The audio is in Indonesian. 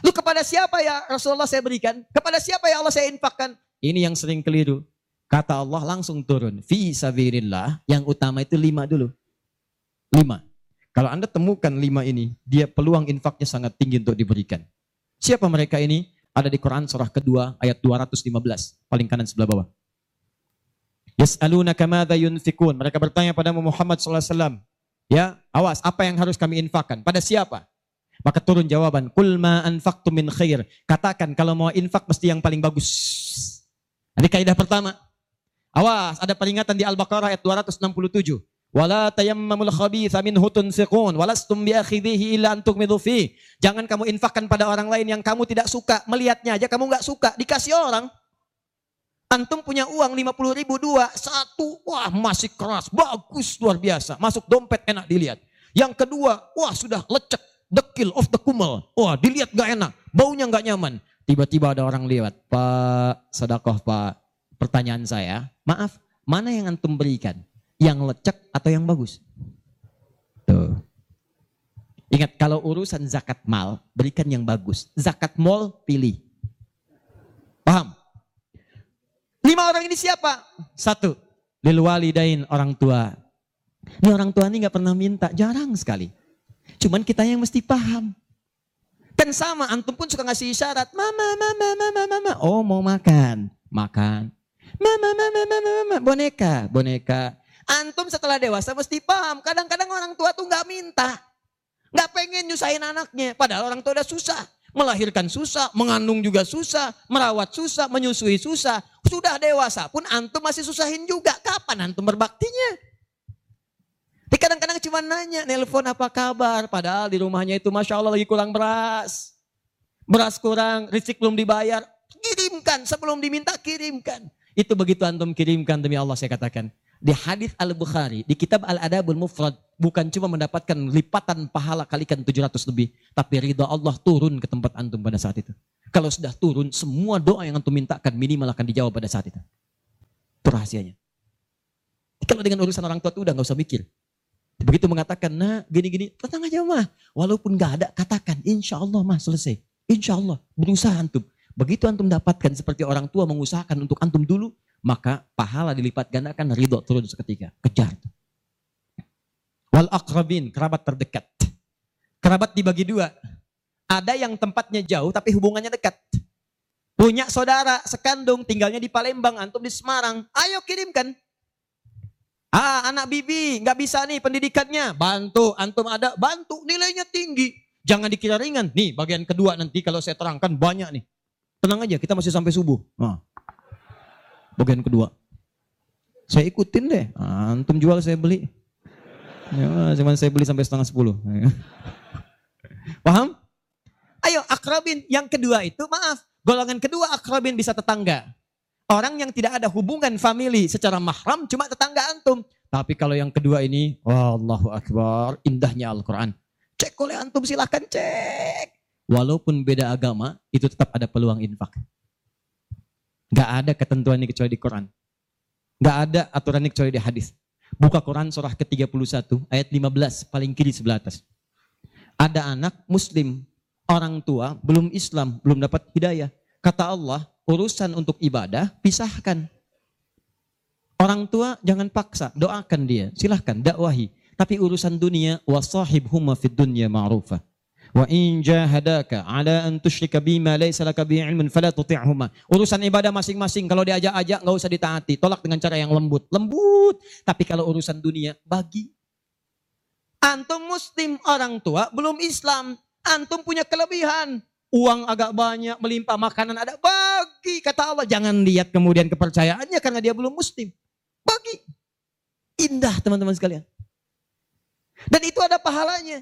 Lu kepada siapa ya Rasulullah saya berikan? Kepada siapa ya Allah saya infakkan? Ini yang sering keliru. Kata Allah langsung turun. Fi sabirillah. Yang utama itu lima dulu. Lima. Kalau Anda temukan lima ini, dia peluang infaknya sangat tinggi untuk diberikan. Siapa mereka ini? Ada di Quran surah kedua ayat 215. Paling kanan sebelah bawah. Yas'alunaka madza yunfikun. Mereka bertanya pada Muhammad SAW. Ya, awas, apa yang harus kami infakkan? Pada siapa? Maka turun jawaban, Kul ma anfaqtu min khair. Katakan kalau mau infak mesti yang paling bagus. Ini kaidah pertama. Awas, ada peringatan di Al-Baqarah ayat 267. Wala tayammamul khabitha minhu tunfiqun walastum biakhidhihi illa an tughmidu fi. Jangan kamu infakkan pada orang lain yang kamu tidak suka, melihatnya aja kamu nggak suka, dikasih orang. Antum punya uang 50 ribu dua, satu, wah masih keras, bagus, luar biasa. Masuk dompet enak dilihat. Yang kedua, wah sudah lecek, dekil of the kumel. Wah dilihat gak enak, baunya gak nyaman. Tiba-tiba ada orang lewat, Pak Sedekah Pak, pertanyaan saya, maaf, mana yang antum berikan? Yang lecek atau yang bagus? Tuh. Ingat kalau urusan zakat mal, berikan yang bagus. Zakat mal, pilih. Paham? Lima orang ini siapa? Satu, lil walidain orang tua. Ini orang tua ini nggak pernah minta, jarang sekali. Cuman kita yang mesti paham. Kan sama, antum pun suka ngasih isyarat. Mama, mama, mama, mama. Oh mau makan, makan. Mama, mama, mama, mama. Boneka, boneka. Antum setelah dewasa mesti paham. Kadang-kadang orang tua tuh nggak minta. Nggak pengen nyusahin anaknya. Padahal orang tua udah susah. Melahirkan susah, mengandung juga susah, merawat susah, menyusui susah. Sudah dewasa pun antum masih susahin juga. Kapan antum berbaktinya? Di kadang-kadang cuma nanya, nelpon apa kabar. Padahal di rumahnya itu Masya Allah lagi kurang beras. Beras kurang, listrik belum dibayar. Kirimkan, sebelum diminta kirimkan. Itu begitu antum kirimkan demi Allah saya katakan. Di hadis Al-Bukhari, di kitab Al-Adabul Mufrad, bukan cuma mendapatkan lipatan pahala kalikan 700 lebih, tapi ridha Allah turun ke tempat antum pada saat itu. Kalau sudah turun, semua doa yang antum mintakan minimal akan dijawab pada saat itu. Itu rahasianya. Kalau dengan urusan orang tua itu udah nggak usah mikir. Begitu mengatakan, nah gini-gini, tenang aja mah. Walaupun nggak ada, katakan, insya Allah mah selesai. Insya Allah, berusaha antum. Begitu antum dapatkan seperti orang tua mengusahakan untuk antum dulu, maka pahala dilipat gandakan ridho turun seketika. Kejar. Wal akrabin, kerabat terdekat. Kerabat dibagi dua. Ada yang tempatnya jauh tapi hubungannya dekat. Punya saudara sekandung tinggalnya di Palembang, antum di Semarang. Ayo kirimkan. Ah, anak bibi nggak bisa nih pendidikannya. Bantu, antum ada, bantu. Nilainya tinggi. Jangan dikira ringan. Nih, bagian kedua nanti kalau saya terangkan banyak nih. Tenang aja, kita masih sampai subuh. Nah. Bagian kedua. Saya ikutin deh. Antum jual saya beli. Ya, cuman saya beli sampai setengah sepuluh. Paham? Ayo akrabin. Yang kedua itu maaf. Golongan kedua akrabin bisa tetangga. Orang yang tidak ada hubungan family secara mahram cuma tetangga antum. Tapi kalau yang kedua ini, Wallahu Akbar, indahnya Al-Quran. Cek oleh antum silahkan cek. Walaupun beda agama, itu tetap ada peluang infak. Gak ada ketentuan ini kecuali di Quran. Gak ada aturan ini kecuali di hadis. Buka Quran surah ke-31 ayat 15 paling kiri sebelah atas. Ada anak muslim, orang tua belum Islam, belum dapat hidayah. Kata Allah, urusan untuk ibadah pisahkan. Orang tua jangan paksa, doakan dia, silahkan dakwahi. Tapi urusan dunia wasahib huma fid dunya ma'rufa. Wa in jahadaka ala an tusyrika bima laysa laka bi ilmin fala tuti'huma. Urusan ibadah masing-masing kalau diajak-ajak enggak usah ditaati, tolak dengan cara yang lembut. Lembut. Tapi kalau urusan dunia bagi. Antum muslim orang tua belum Islam, antum punya kelebihan. Uang agak banyak, melimpah makanan ada, bagi. Kata Allah, jangan lihat kemudian kepercayaannya karena dia belum muslim. Bagi. Indah teman-teman sekalian. Dan itu ada pahalanya.